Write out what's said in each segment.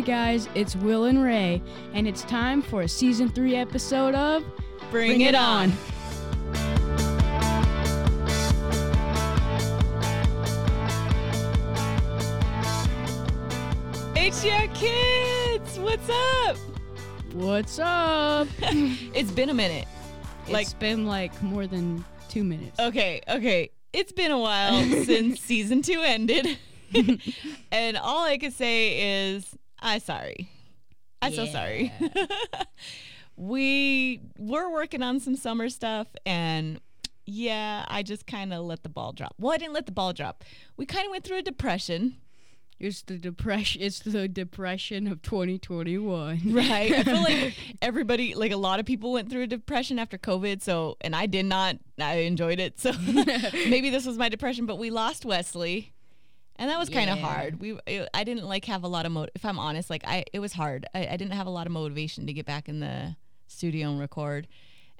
Hey guys, it's Will and Ray, and it's time for a season three episode of Bring, it, on. HDR kids, what's up? What's up? It's been a minute. Like- it's been like more than two minutes. Okay, okay. It's been a while since season two ended. and all I could say is, I'm sorry. I'm so sorry. we were working on some summer stuff and yeah, I just kind of let the ball drop. Well, I didn't let the ball drop. We kind of went through a depression. It's the depression. It's the depression of 2021. Right. I feel like everybody, like a lot of people went through a depression after COVID. So, and I did not, I enjoyed it. So maybe this was my depression, but we lost Wesley. And that was kind of hard. We, I didn't like have a lot of, mo- if I'm honest, like I, it was hard. I, I didn't have a lot of motivation to get back in the studio and record.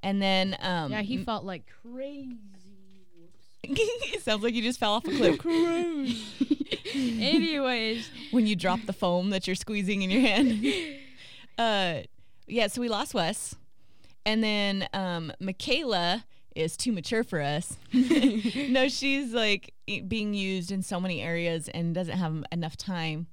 And then, um, Yeah, he felt like crazy. it sounds like you just fell off a cliff Anyways, when you drop the foam that you're squeezing in your hand. uh, yeah, so we lost Wes. And then um, Michaela is too mature for us. no, she's like being used in so many areas and doesn't have enough time.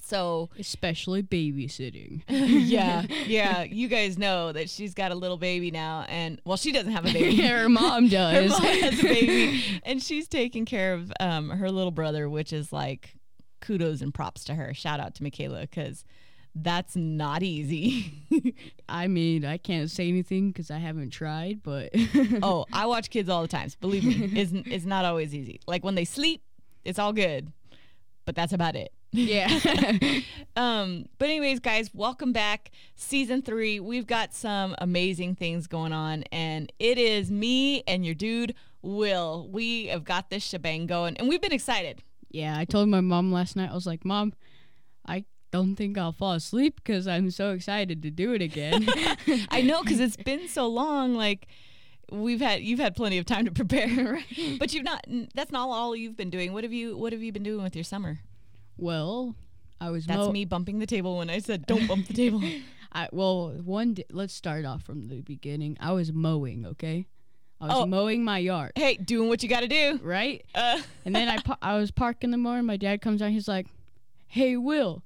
So, especially babysitting. yeah, yeah, you guys know that she's got a little baby now. And, well, she doesn't have a baby. Her mom does. her mom has a baby, and she's taking care of um, her little brother, which is like kudos and props to her. Shout out to Michaela because that's not easy. I mean, I can't say anything because I haven't tried, but oh, I watch kids all the time. so Believe me, it's, it's not always easy. Like when they sleep, it's all good, but that's about it. yeah. Um, but anyways, guys, welcome back. Season three. We've got some amazing things going on, and it is me and your dude Will. We have got this shebang going, and we've been excited. Yeah, I told my mom last night. I was like, "Mom, don't think I'll fall asleep because I'm so excited to do it again." I know because it's been so long. Like we've had, you've had plenty of time to prepare, but you've not. That's not all you've been doing. What have you? What have you been doing with your summer? well, I was That's mow- me bumping the table when I said don't bump the table. I well, one day, let's start off from the beginning. I was mowing, okay? I was Oh. mowing my yard, hey, doing what you got to do. right? Uh, And then I pa- I was parking the mower. and My dad comes out. He's like, "Hey, Will,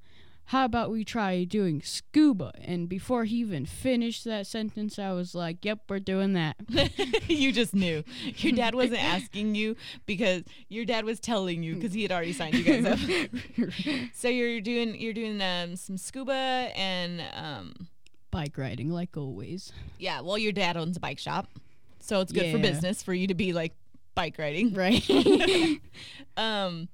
how about we try doing scuba?" And before he even finished that sentence, I was like, "Yep, we're doing that." you just knew. Your dad wasn't asking you because your dad was telling you because he had already signed you guys up. so you're doing you're doing um, some scuba and um, Bike riding, like always. yeah. Well, your dad owns a bike shop, so it's good for business for you to be like bike riding. Right. Um,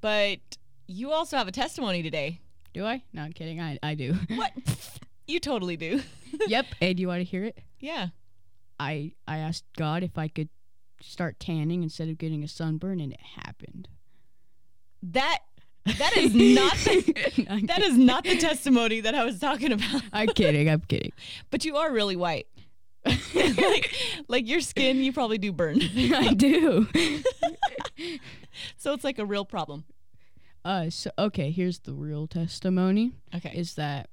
but you also have a testimony today. Do I? No, I'm kidding. I I do. What? you totally do. yep. Hey, do you want to hear it? yeah. I I asked God if I could start tanning instead of getting a sunburn, and it happened. That that is not the, I'm, that is not the testimony that I was talking about. I'm kidding. I'm kidding. But you are really white. like, like your skin, you probably do burn. I do. So it's like a real problem. Uh, so okay, here's the real testimony. Okay. Is that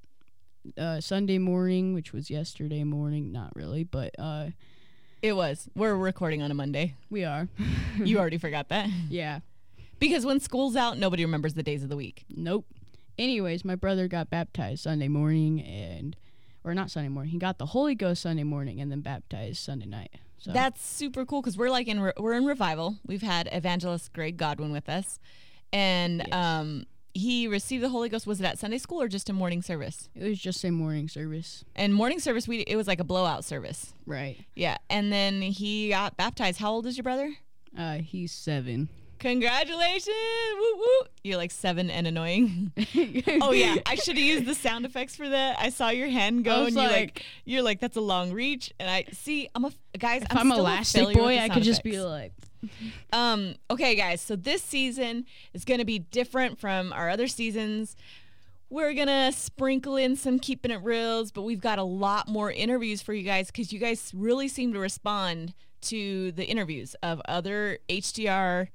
uh Sunday morning, which was yesterday morning? Not really, but uh, It was. We're recording on a Monday. we are. You already forgot that. yeah. Because when school's out, nobody remembers the days of the week. Nope. Anyways, my brother got baptized Sunday morning, and or not Sunday morning. He got the Holy Ghost Sunday morning, and then baptized Sunday night. So That's super cool because we're like in re- we're in revival. We've had evangelist Greg Godwin with us, and Yes. um, he received the Holy Ghost. Was it at Sunday school or just a morning service? it was just a morning service, And morning service, we it was like a blowout service. right? Yeah, and then he got baptized. How old is your brother? Uh, he's seven. Congratulations! Woo woo! You're like seven and annoying. oh yeah, I should have used the sound effects for that. I saw your hand go, and was you're like, like- you're like, that's a long reach. And I see, I'm a guys. If I'm, I'm, still Elastic Boy, I could just be like, Um, okay, guys. So this season is going to be different from our other seasons. We're going to sprinkle in some keeping it reals, but we've got a lot more interviews for you guys because you guys really seem to respond to the interviews of other HDR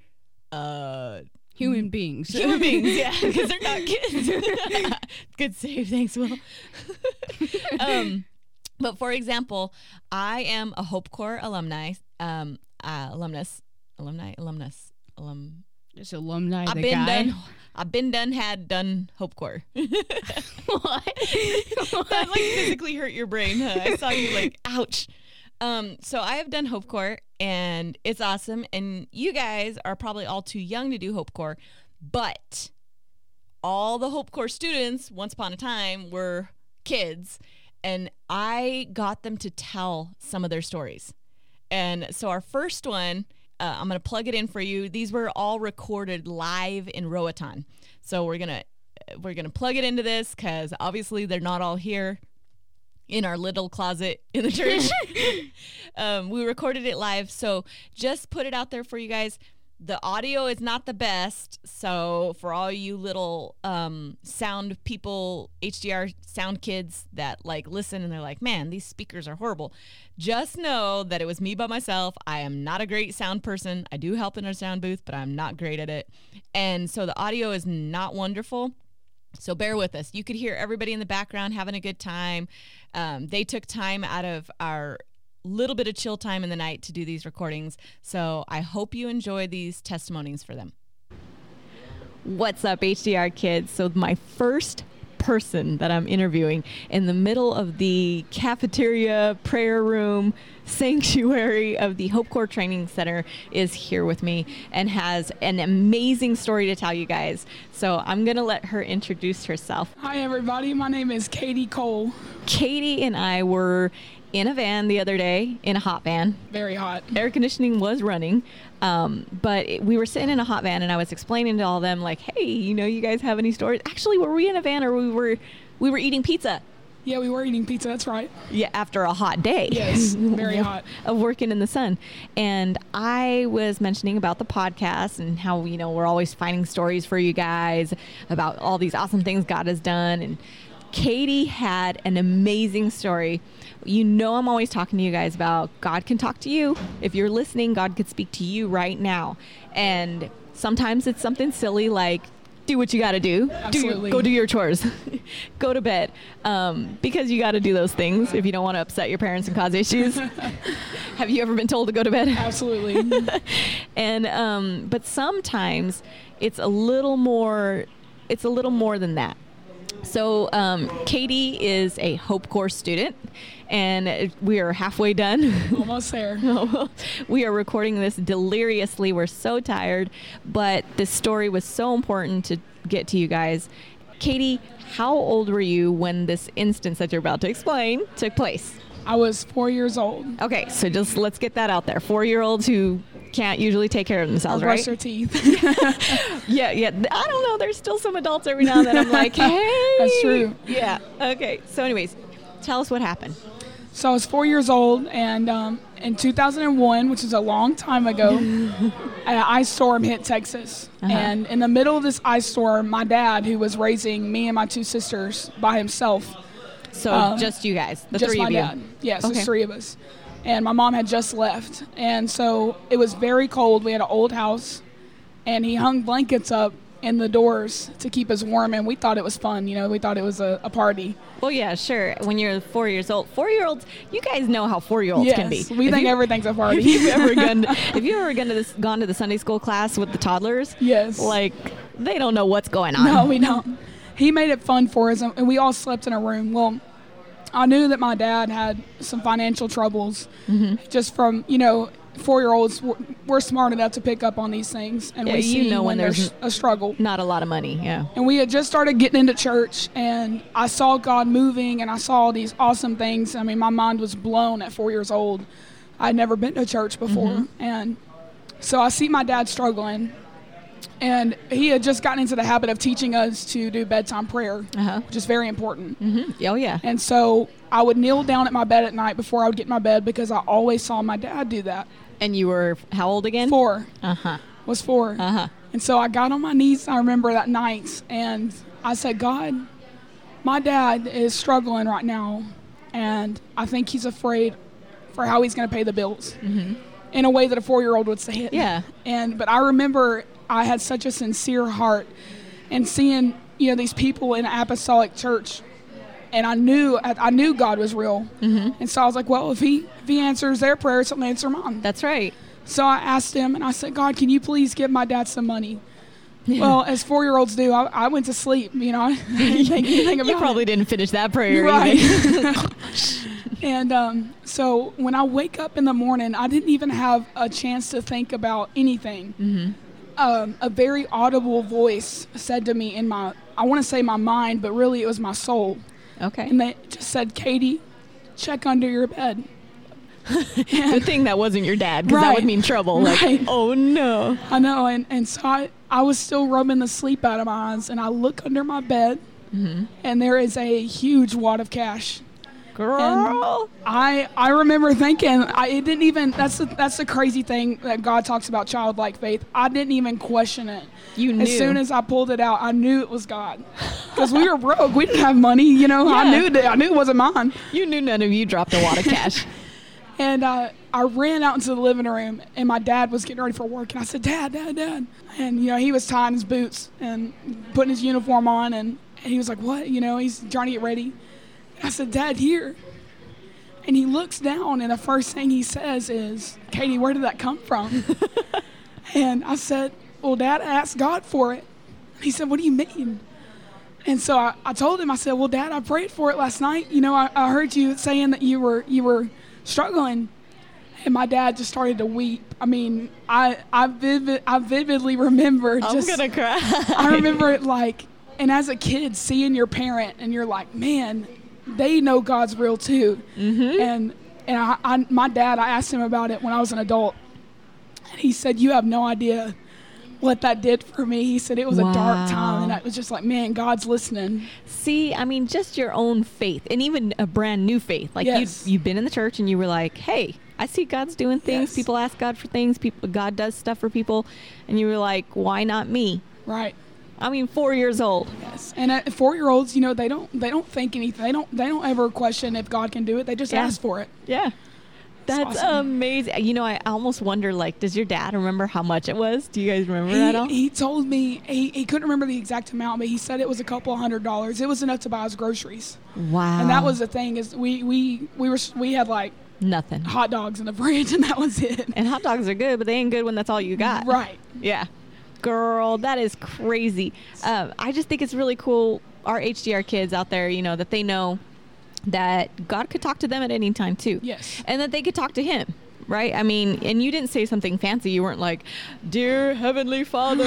uh, Human beings. Human beings, yeah, because they're not kids. Good save, thanks, Will. um, but for example, I am a Hope Corps alumni, um, uh, alumnus, alumni, alumnus, alum. Just alumni. I've been guy. done. I've been done. Had done Hope Corps. what? that like physically hurt your brain. Huh? I saw you like, ouch. Um, so I have done Hope Corps and it's awesome. And you guys are probably all too young to do Hope Corps, but all the Hope Corps students once upon a time were kids, and I got them to tell some of their stories. And so our first one, uh, I'm gonna plug it in for you. These were all recorded live in Roatan. So we're gonna we're gonna plug it into this because obviously they're not all here in our little closet in the church. um, we recorded it live, so just put it out there for you guys. The audio is not the best, so for all you little um, sound people, HDR sound kids that like listen and they're like, "Man, these speakers are horrible." Just know that it was me by myself. I am not a great sound person. I do help in a sound booth, but I'm not great at it, and so the audio is not wonderful. So bear with us. You could hear everybody in the background having a good time. Um, they took time out of our little bit of chill time in the night to do these recordings. So I hope you enjoy these testimonies for them. What's up, HDR kids? So my first person that I'm interviewing in the middle of the cafeteria, prayer room, sanctuary of the Hope Corps Training Center is here with me and has an amazing story to tell you guys. So I'm going to let her introduce herself. Hi, everybody. My name is Katie Cole. Katie and I were in a van the other day, in a hot van. Very hot. Air conditioning was running, um, but it, we were sitting in a hot van, and I was explaining to all them, like, "Hey, you know, you guys have any stories? Actually, were we in a van or we were we were eating pizza? Yeah, we were eating pizza. That's right. Yeah, after a hot day. Yes, very hot. of working in the sun. And I was mentioning about the podcast and how, you know, we're always finding stories for you guys about all these awesome things God has done. And Katie had an amazing story. You know, I'm always talking to you guys about God can talk to you. If you're listening, God could speak to you right now. And sometimes it's something silly like, do what you got to do. go do your chores. go to bed. Um, because you got to do those things if you don't want to upset your parents and cause issues. Have you ever been told to go to bed? Absolutely. and um, but sometimes it's a little more. It's a little more than that. So um, Katie is a Hope Corps student, and we are halfway done. Almost there. we are recording this deliriously. We're so tired, but this story was so important to get to you guys. Katie, how old were you when this instance that you're about to explain took place? I was four years old. Okay, so just let's get that out there. Four year olds who can't usually take care of themselves, brush their teeth. Yeah, yeah. I don't know. There's still some adults every now and then I'm like, hey. That's true. Yeah. Okay. So, anyways, tell us what happened. so I was four years old, and um, in 2001, which is a long time ago, an ice storm hit Texas. Uh-huh. And in the middle of this ice storm, my dad, who was raising me and my two sisters by himself, So, Um, just you guys, the just three of you. dad. Yes, Okay. three of us. And my mom had just left. And so it was very cold. We had an old house. And he hung blankets up in the doors to keep us warm. And we thought it was fun. You know, we thought it was a, a party. Well, yeah, sure. When you're four years old, four year olds, you guys know how four year olds yes, can be. we If think you- everything's a If party. you've ever gone, if you've ever gone to this, gone to the Sunday school class with the toddlers, Yes. like they don't know what's going on. no, we don't. He made it fun for us. And we all slept in a room. Well, I knew that my dad had some financial troubles Mm-hmm. just from, you know, four year olds. We're, we're smart enough to pick up on these things. And Yeah, we you see know when there's a struggle. Not a lot of money. Yeah. And we had just started getting into church, and I saw God moving, and I saw these awesome things. I mean, my mind was blown at four years old. I'd never been to church before. Mm-hmm. And so I see my dad struggling, and he had just gotten into the habit of teaching us to do bedtime prayer, Uh-huh. which is very important. Mm-hmm. Oh yeah. And so I would kneel down at my bed at night before I would get in my bed because I always saw my dad do that. And you were how old again? Four Uh huh. was four. Uh huh. And so I got on my knees, I remember that night, and I said, God, my dad is struggling right now, and I think he's afraid for how he's going to pay the bills in a way that a four year old would say it. Yeah. And, but I remember I had such a sincere heart, and seeing you know these people in apostolic church, and I knew I, I knew God was real, mm-hmm. and so I was like, well, if he if he answers their prayers, he'll answer mine. That's right. So I asked him, and I said, God, can you please give my dad some money? well, as four year olds do, I, I, went to sleep. You know, I think about You probably it. didn't finish that prayer. Right. and um, so when I wake up in the morning, I didn't even have a chance to think about anything. Mm-hmm. Um, a very audible voice said to me in my, I want to say my mind, but really it was my soul. Okay. And they just said, Katie, check under your bed. Good thing that wasn't your dad, because that would mean trouble. Like, Right. oh no. I know, and, and so I, I was still rubbing the sleep out of my eyes, and I look under my bed, Mm-hmm. and there is a huge wad of cash. Girl. I I remember thinking I it didn't even that's the that's the crazy thing that God talks about childlike faith. I didn't even question it. you knew. As soon as I pulled it out, I knew it was God, because we were broke. We didn't have money. You know, I knew that I knew it wasn't mine. you knew none of you dropped a wad of cash. And uh, I ran out into the living room, and my dad was getting ready for work. And I said, "Dad, Dad, Dad!" And you know, he was tying his boots and putting his uniform on, and, and he was like, "What?" You know, he's trying to get ready. I said, "Dad, here." And he looks down, and the first thing he says is, "Katie, where did that come from?" and I said, "Well, Dad, I asked God for it." He said, "What do you mean?" And so I, I told him, I said, "Well, Dad, I prayed for it last night. You know, I, I heard you saying that you were you were struggling." And my dad just started to weep. I mean, I I vivid I vividly remember just I'm gonna cry. I remember it like, and as a kid, seeing your parent, and you're like, man, they know God's real too. Mm-hmm. And and I, I, my dad, I asked him about it when I was an adult, and he said, you have no idea what that did for me. He said it was a dark time, and I was just like, man, God's listening. See, I mean, just your own faith, and even a brand new faith. Like Yes. you, you've been in the church, and you were like, "Hey, I see God's doing things. Yes. People ask God for things. People, God does stuff for people," and you were like, "Why not me?" Right. I mean, four years old. Yes. And uh, four-year-olds, you know, they don't they don't think anything. They don't they don't ever question if God can do it. They just Yeah. ask for it. Yeah. That's awesome. amazing. You know, I almost wonder, like, does your dad remember how much it was? Do you guys remember that all? He, he told me he, he couldn't remember the exact amount, but he said it was a couple hundred dollars. It was enough to buy us groceries, wow. and that was the thing is we we we were we had like nothing. hot dogs in the fridge, and that was it. And hot dogs are good, but they ain't good when that's all you got. Right. Yeah. Girl, that is crazy. Um, I just think it's really cool. Our HDR kids out there, you know, that they know that God could talk to them at any time too. Yes. And that they could talk to Him. Right? I mean, and you didn't say something fancy. You weren't like, "Dear Heavenly Father."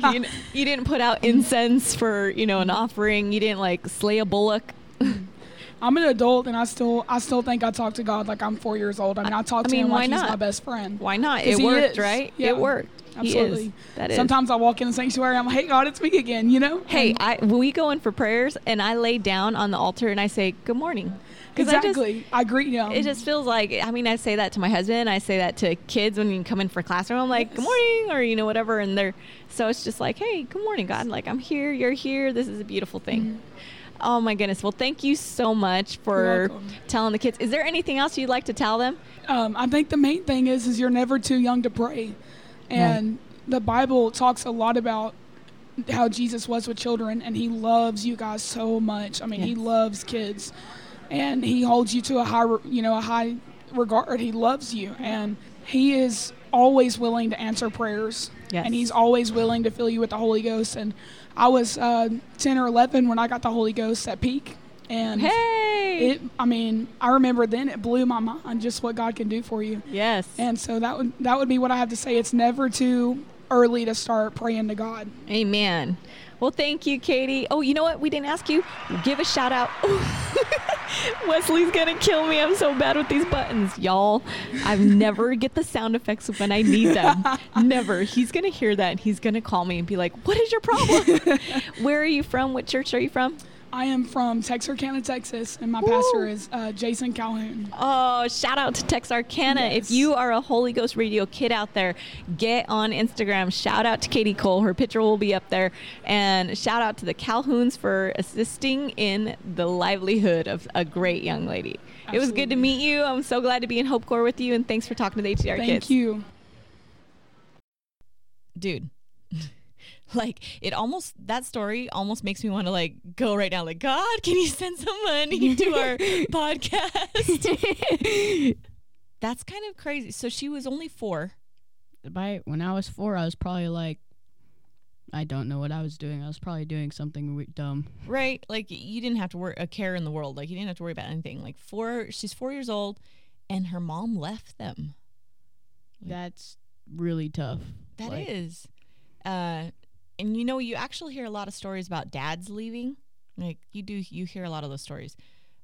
You, you didn't put out incense for, you know, an offering. You didn't like slay a bullock. I'm an adult, and I still I still think I talk to God like I'm four years old. I mean, I talk I to mean, him like he's not? my best friend. Why not? It worked, is. right? Yeah. It worked. He is. Absolutely. That is. Sometimes I walk in the sanctuary, I'm like, "Hey God, it's me again," you know. Hey, I we go in for prayers and I lay down on the altar and I say good morning. 'Cause I just- exactly. I, greet him. it just feels like I mean I say that to my husband, I say that to kids when you come in for classroom. I'm like good morning or you know whatever, and they're so it's just like hey good morning God, like I'm here, you're here. This is a beautiful thing. Oh my goodness! Well, thank you so much for telling the kids. Is there anything else you'd like to tell them? um, I think the main thing is is you're never too young to pray, and the Bible talks a lot about how Jesus was with children, and He loves you guys so much. I mean, He loves kids, and He holds you to a high, you know, a high regard. He loves you, and He is always willing to answer prayers, Yes. and He's always willing to fill you with the Holy Ghost. And I was uh, 10 or 11 when I got the Holy Ghost at peak, and Hey. it i mean i remember then it blew my mind just what god can do for you yes. and so that would that would be what i have to say it's never too early to start praying to god Amen. Well, thank you, Katie. Oh, you know what? We didn't ask you. Give a shout out. Wesley's gonna kill me. I'm so bad with these buttons, y'all. I never get the sound effects when I need them. never. He's gonna hear that and he's gonna call me and be like, "What is your problem? Where are you from? What church are you from?" I am from texarkana texas and my Woo. pastor is uh, jason calhoun Oh, shout out to Texarkana. If you are a Holy Ghost Radio kid out there, get on Instagram. Shout out to Katie Cole. Her picture will be up there. And shout out to the Calhouns for assisting in the livelihood of a great young lady. It was good to meet you. I'm so glad to be in Hope Corps with you. And thanks for talking to the HDR thank kids. you Dude, like it almost that story almost makes me want to like go right now like god can you send some money to our podcast? That's kind of crazy. So she was only four. By when I was four, I was probably like, I don't know what I was doing. I was probably doing something dumb. right? Like you didn't have to worry a care in the world. Like you didn't have to worry about anything. Like four she's four years old and her mom left them. That's really tough. That Like- is, uh, and you know, you actually hear a lot of stories about dads leaving. Like you do, you hear a lot of those stories,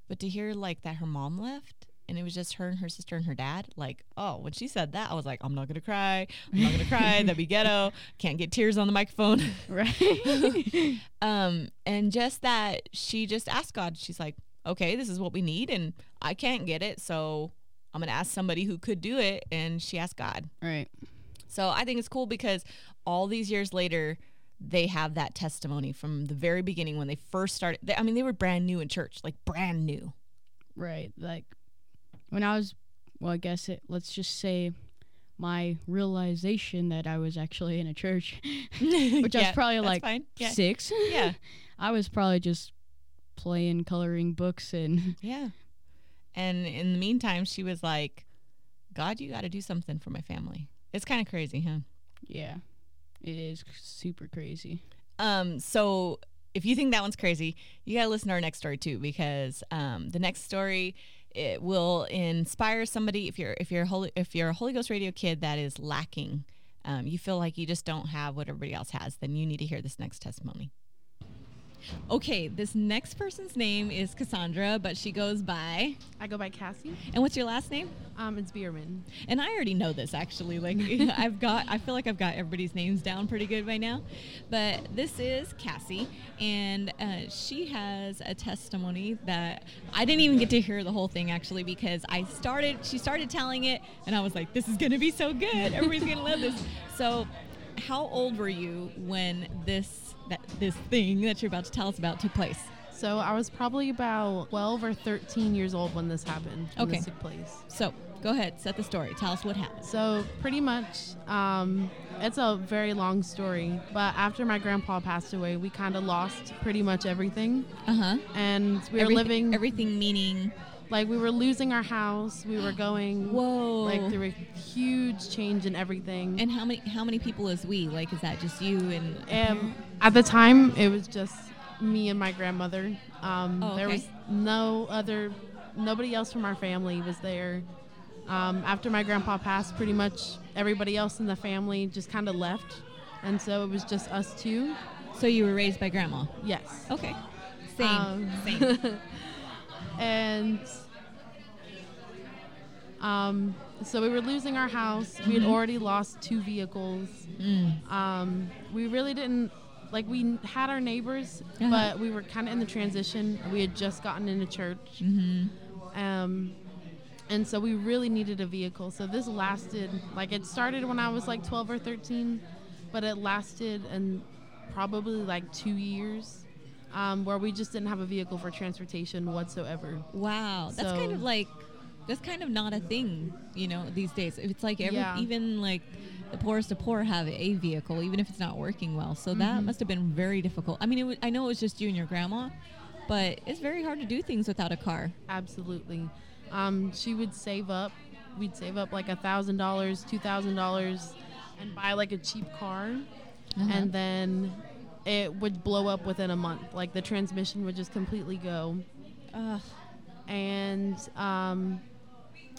but to hear like that her mom left and it was just her and her sister and her dad. Like, oh, when she said that, I was like, I'm not gonna cry. I'm not gonna cry. That'd be ghetto. Can't get tears on the microphone. Right. um, and just that she just asked God. She's like, okay, this is what we need, and I can't get it, so I'm gonna ask somebody who could do it. And she asked God. right. So I think it's cool because all these years later, they have that testimony from the very beginning when they first started. They, I mean, they were brand new in church, like brand new. Right. Like when I was, well, I guess it. Let's just say my realization that I was actually in a church, which I was probably like. Yeah. six. Yeah. I was probably just playing coloring books and Yeah. And in the meantime, she was like, God, you got to do something for my family. It's kind of crazy, huh? yeah, it is super crazy. Um, so if you think that one's crazy, you gotta listen to our next story too, because um, the next story it will inspire somebody. If you're if you're a Holy if you're a Holy Ghost Radio kid that is lacking, um, you feel like you just don't have what everybody else has, then you need to hear this next testimony. Okay, this next person's name is Cassandra, but she goes by. I go by Cassie. And what's your last name? Um, it's Bierman. And I already know this actually. Like I've got I feel like I've got everybody's names down pretty good by now. But this is Cassie and uh, she has a testimony that I didn't even get to hear the whole thing actually because I started she started telling it and I was like this is going to be so good. Everybody's going to love this. So how old were you when this that this thing that you're about to tell us about took place? So I was probably about 12 or 13 years old when this happened. When Okay. This took place. So, go ahead, set the story. Tell us what happened. So pretty much, um, it's a very long story. But after my grandpa passed away, we kind of lost pretty much everything, Uh-huh. and we were Everything- living everything meaning like we were losing our house. We were going Whoa. like through a huge change in everything. And how many how many people is we? Like, is that just you and? Um, at the time, it was just me and my grandmother. Um, Oh, There was no other, nobody else from our family was there. Um, after my grandpa passed, pretty much everybody else in the family just kind of left, and so it was just us two. so you were raised by grandma. Yes. Okay. Same. Um, Same. and um, so we were losing our house. We had already lost two vehicles. Mm. Um, we really didn't like we had our neighbors, Uh-huh. but we were kind of in the transition. We had just gotten into church, Mm-hmm. um, and so we really needed a vehicle. So this lasted like it started when I was like 12 or 13, but it lasted and probably like two years. Um, where we just didn't have a vehicle for transportation whatsoever. Wow. That's kind of like that's kind of not a thing, you know, these days. It's like every Yeah. even like the poorest of poor have a vehicle, even if it's not working well. So that Mm-hmm. must have been very difficult. I mean, it wa- I know it was just you and your grandma, but it's very hard to do things without a car. Absolutely. Um, she would save up. We'd save up like a thousand dollars, two thousand dollars, and buy like a cheap car, Uh-huh. and then it would blow up within a month. Like the transmission would just completely go, Ugh. and um,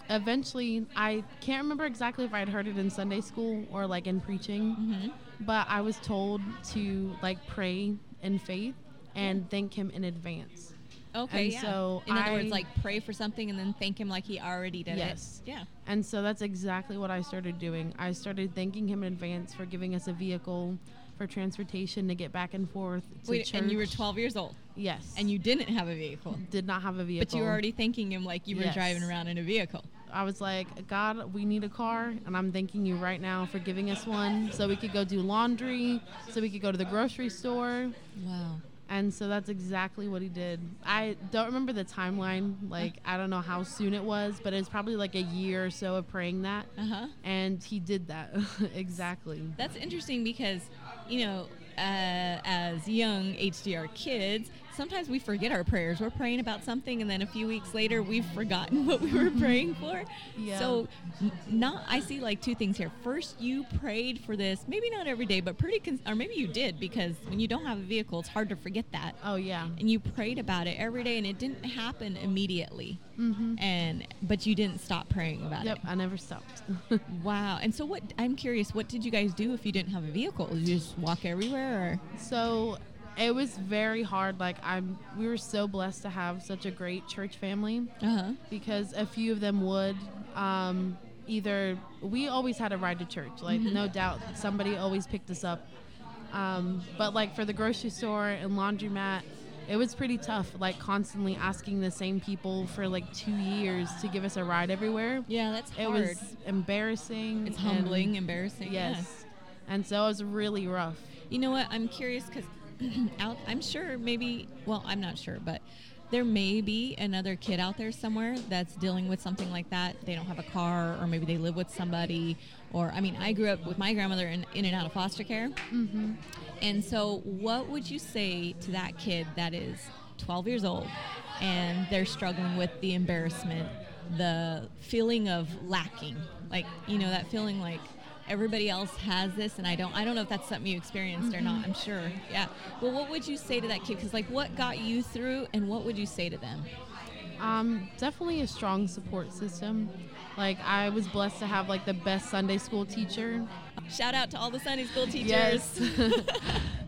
eventually, I can't remember exactly if I'd heard it in Sunday school or like in preaching, Mhm. but I was told to like pray in faith and thank Him in advance. Okay. And yeah. so in other words, like pray for something and then thank him like he already did Yes. it. Yeah. And so that's exactly what I started doing. I started thanking him in advance for giving us a vehicle for transportation to get back and forth to Wait, church. and you were 12 years old Yes. and you didn't have a vehicle. did not have a vehicle. But you were already thanking him like you were Yes. driving around in a vehicle. I was like, God, we need a car, and I'm thanking you right now for giving us one, so we could go do laundry, so we could go to the grocery store. Wow. And so that's exactly what he did. I don't remember the timeline. Like, I don't know how soon it was, but it was probably like a year or so of praying that. Uh huh. And he did that exactly. That's interesting because, you know, uh, as young HDR kids, sometimes we forget our prayers. We're praying about something, and then a few weeks later, we've forgotten what we were praying for. Yeah. So, not I see like two things here. First, you prayed for this, maybe not every day, but pretty, cons- or maybe you did because when you don't have a vehicle, it's hard to forget that. Oh, yeah. And you prayed about it every day, and it didn't happen immediately. Mm-hmm. And but you didn't stop praying about Yep, it. Yep, I never stopped. Wow. And so, what? I'm curious. What did you guys do if you didn't have a vehicle? Did you just walk everywhere, or? So it was very hard. Like I'm, we were so blessed to have such a great church family Uh huh. because a few of them would um, either. We always had a ride to church. Like no doubt, somebody always picked us up. Um, but like for the grocery store and laundromat, it was pretty tough. Like constantly asking the same people for like two years to give us a ride everywhere. Yeah, that's hard. It was embarrassing. it's and- humbling, embarrassing. Yes. yes. And so it was really rough. You know what? I'm curious because out. I'm sure maybe. Well, I'm not sure, but there may be another kid out there somewhere that's dealing with something like that. They don't have a car, or maybe they live with somebody. Or I mean, I grew up with my grandmother in, in and out of foster care. Mm-hmm. And so, what would you say to that kid that is 12 years old and they're struggling with the embarrassment, the feeling of lacking? Like, you know, that feeling like everybody else has this and I don't. I don't know if that's something you experienced or not. I'm sure. Yeah. Well, what would you say to that kid? Because, like, what got you through and what would you say to them? Um, definitely a strong support system. Like I was blessed to have like the best Sunday school teacher. Shout out to all the Sunday school teachers. Yes.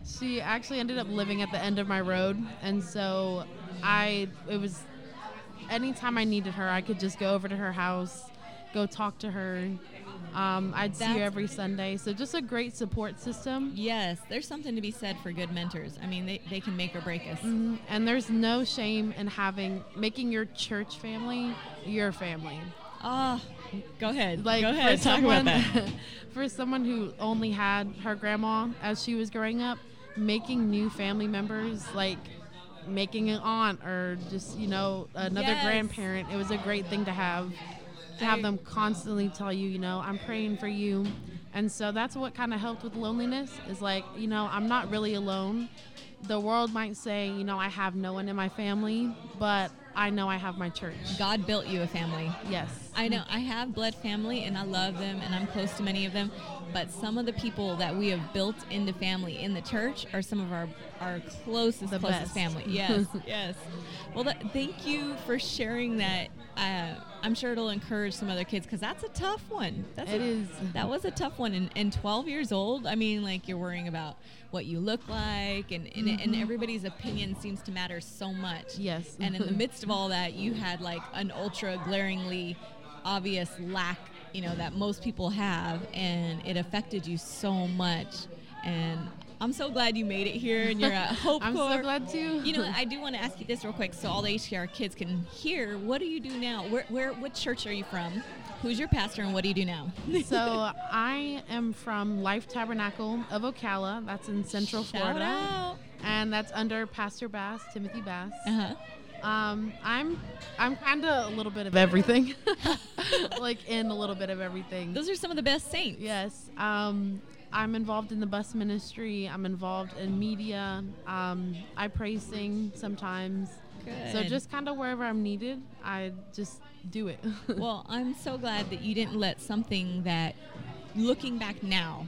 she actually ended up living at the end of my road, and so I it was anytime I needed her, I could just go over to her house, go talk to her. Um, I'd see her That's- every Sunday. So just a great support system. Yes, there's something to be said for good mentors. I mean, they, they can make or break us. Mhm. And there's no shame in having making your church family your family. Oh, go ahead. like go ahead. Talk someone, about that. for someone who only had her grandma as she was growing up, making new family members like making an aunt or just you know another Yes. grandparent, it was a great thing to have. To have them constantly tell you, you know, I'm praying for you. And so that's what kind of helped with loneliness is like, you know, I'm not really alone. The world might say, you know, I have no one in my family, but I know I have my church. God built you a family. Yes. I know I have blood family and I love them and I'm close to many of them, but some of the people that we have built into family in the church are some of our our closest The closest best. family. Yes, yes. Well, that, thank you for sharing that. Uh, I'm sure it'll encourage some other kids because that's a tough one. That's It a, is. That was a tough one. And, and 12 years old, I mean, like you're worrying about what you look like, and, and, and mm-hmm. everybody's opinion seems to matter so much. Yes. And in the midst of all that, you had like an ultra glaringly obvious lack, you know, that most people have, and it affected you so much. And I'm so glad you made it here, and you're at Hope I'm Corps. so glad too. You know, I do want to ask you this real quick, so all the HCR kids can hear. What do you do now? Where, where, what church are you from? Who's your pastor, and what do you do now? so I am from Life Tabernacle of Ocala. That's in Central Shout Florida, out. and that's under Pastor Bass, Timothy Bass. Uh huh. Um, I'm I'm kind of a little bit of everything, like in a little bit of everything. Those are some of the best saints. Yes. Um, I'm involved in the bus ministry. I'm involved in media. Um, I praise sing sometimes. So just kind of wherever I'm needed, I just do it. well, I'm so glad that you didn't let something that, looking back now,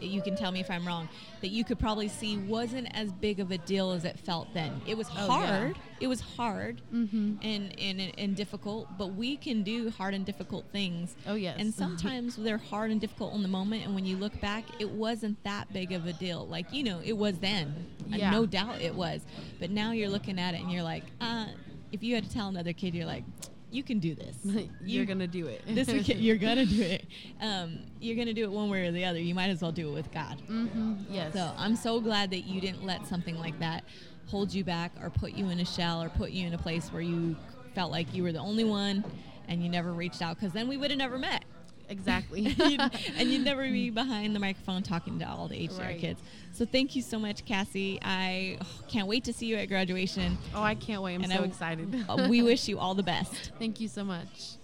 you can tell me if I'm wrong, that you could probably see wasn't as big of a deal as it felt then. It was Oh, yeah. hard. It was hard mm-hmm. and, and, and difficult, but we can do hard and difficult things. Oh yes. And sometimes they're hard and difficult in the moment, and when you look back, it wasn't that big of a deal. Like, you know, it was then. Yeah. No doubt it was. But now you're looking at it and you're like, uh, if you had to tell another kid, you're like, you can do this. you're You- gonna do it. this weekend, you're gonna do it. Um, you're gonna do it one way or the other. You might as well do it with God. mm-hmm. Yes. So I'm so glad that you didn't let something like that hold you back or put you in a shell or put you in a place where you felt like you were the only one and you never reached out because then we would have never met. Exactly. You'd- and you'd never be behind the microphone talking to all the HDR Right. kids. So thank you so much, Cassie. I oh, can't wait to see you at graduation. oh, I can't wait. I'm And so I- excited. Uh, we wish you all the best. Thank you so much.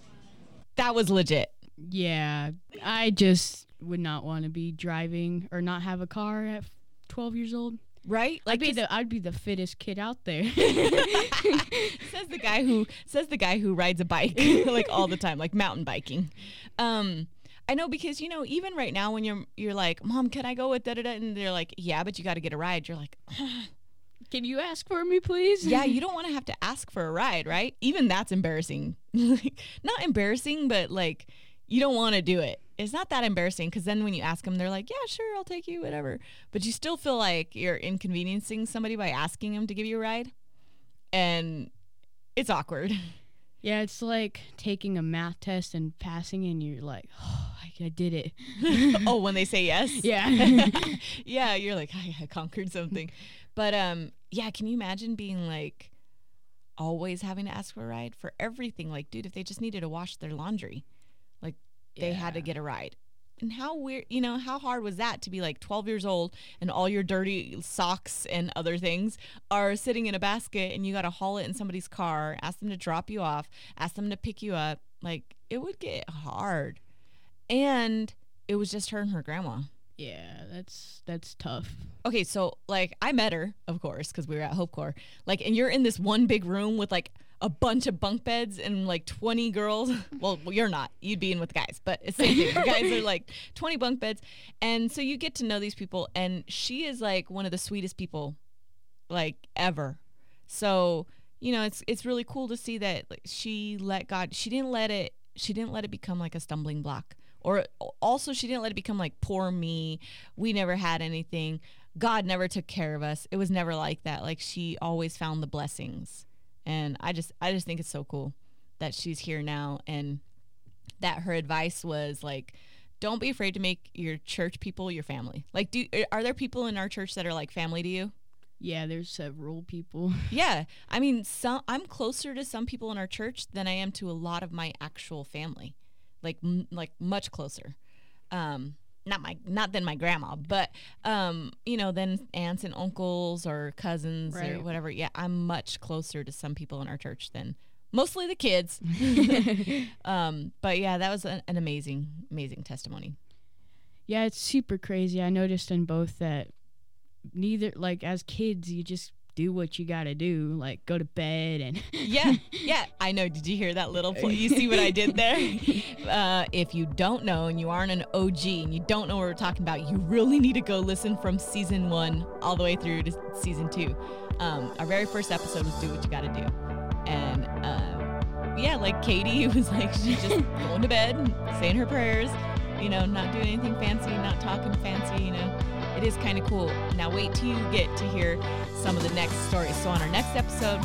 That was legit. Yeah, I just would not want to be driving or not have a car at 12 years old. Right? I'd be the I'd be the fittest kid out there. says the guy who says the guy who rides a bike like all the time, like mountain biking. Um, I know because you know even right now when you're you're like, Mom, can I go with da da da? And they're like, Yeah, but you got to get a ride. You're like, Can you ask for me, please? Yeah, you don't want to have to ask for a ride, right? Even that's embarrassing. like not embarrassing, but like you don't want to do it. It's not that embarrassing because then when you ask them, they're like, "Yeah, sure, I'll take you, whatever." But you still feel like you're inconveniencing somebody by asking them to give you a ride, and it's awkward. Yeah, it's like taking a math test and passing, and you're like, oh, I, I did it. oh, when they say yes. Yeah. yeah, you're like, I, I conquered something. But um, yeah, can you imagine being like always having to ask for a ride for everything? Like, dude, if they just needed to wash their laundry, they had to get a ride. And how weird, you know, how hard was that to be like 12 years old and all your dirty socks and other things are sitting in a basket and you got to haul it in somebody's car, ask them to drop you off, ask them to pick you up. Like, it would get hard. And it was just her and her grandma. yeah, that's that's tough. okay, so like I met her, of course, because we were at Hope Corps. Like, and you're in this one big room with like a bunch of bunk beds and like 20 girls. Well, you're not. You'd be in with guys, but it's the same thing. The guys are like 20 bunk beds. And so you get to know these people, and she is like one of the sweetest people like ever. So, you know, it's it's really cool to see that she let God she didn't let it she didn't let it become like a stumbling block. Or also she didn't let it become like poor me. We never had anything. God never took care of us. It was never like that. Like she always found the blessings. And I just I just think it's so cool that she's here now and that her advice was like don't be afraid to make your church people your family. Like do are there people in our church that are like family to you? Yeah, there's several people. Yeah, I mean, some I'm closer to some people in our church than I am to a lot of my actual family, like m- like much closer. Um, not my not than my grandma, but um, you know, than aunts and uncles or cousins or whatever. Yeah, I'm much closer to some people in our church than mostly the kids. um, but yeah, that was an, an amazing amazing testimony. Yeah, it's super crazy. I noticed in both that neither like as kids you just do what you got to do, like go to bed and Yeah, yeah, I know. Did you hear that little? Pl- you see what I did there? Uh, if you don't know and you aren't an OG and you don't know what we're talking about, you really need to go listen from season one all the way through to season two. Um, our very first episode was "Do What You Got to Do," and uh, yeah, like Katie was like she's just going to bed, and saying her prayers, you know, not doing anything fancy, not talking fancy, you know. It is kind of cool. Now wait till you get to hear some of the next stories. So on our next episode,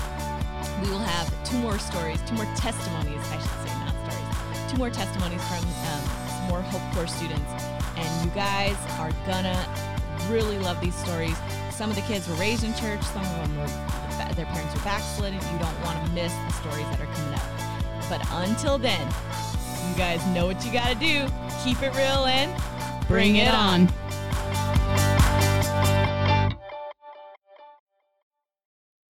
we will have two more stories, two more testimonies, I should say, not stories, two more testimonies from um, more Hope Corps students. And you guys are gonna really love these stories. Some of the kids were raised in church, some of them were, their parents were backslidden. You don't want to miss the stories that are coming up. But until then, you guys know what you gotta do. Keep it real and bring, it on.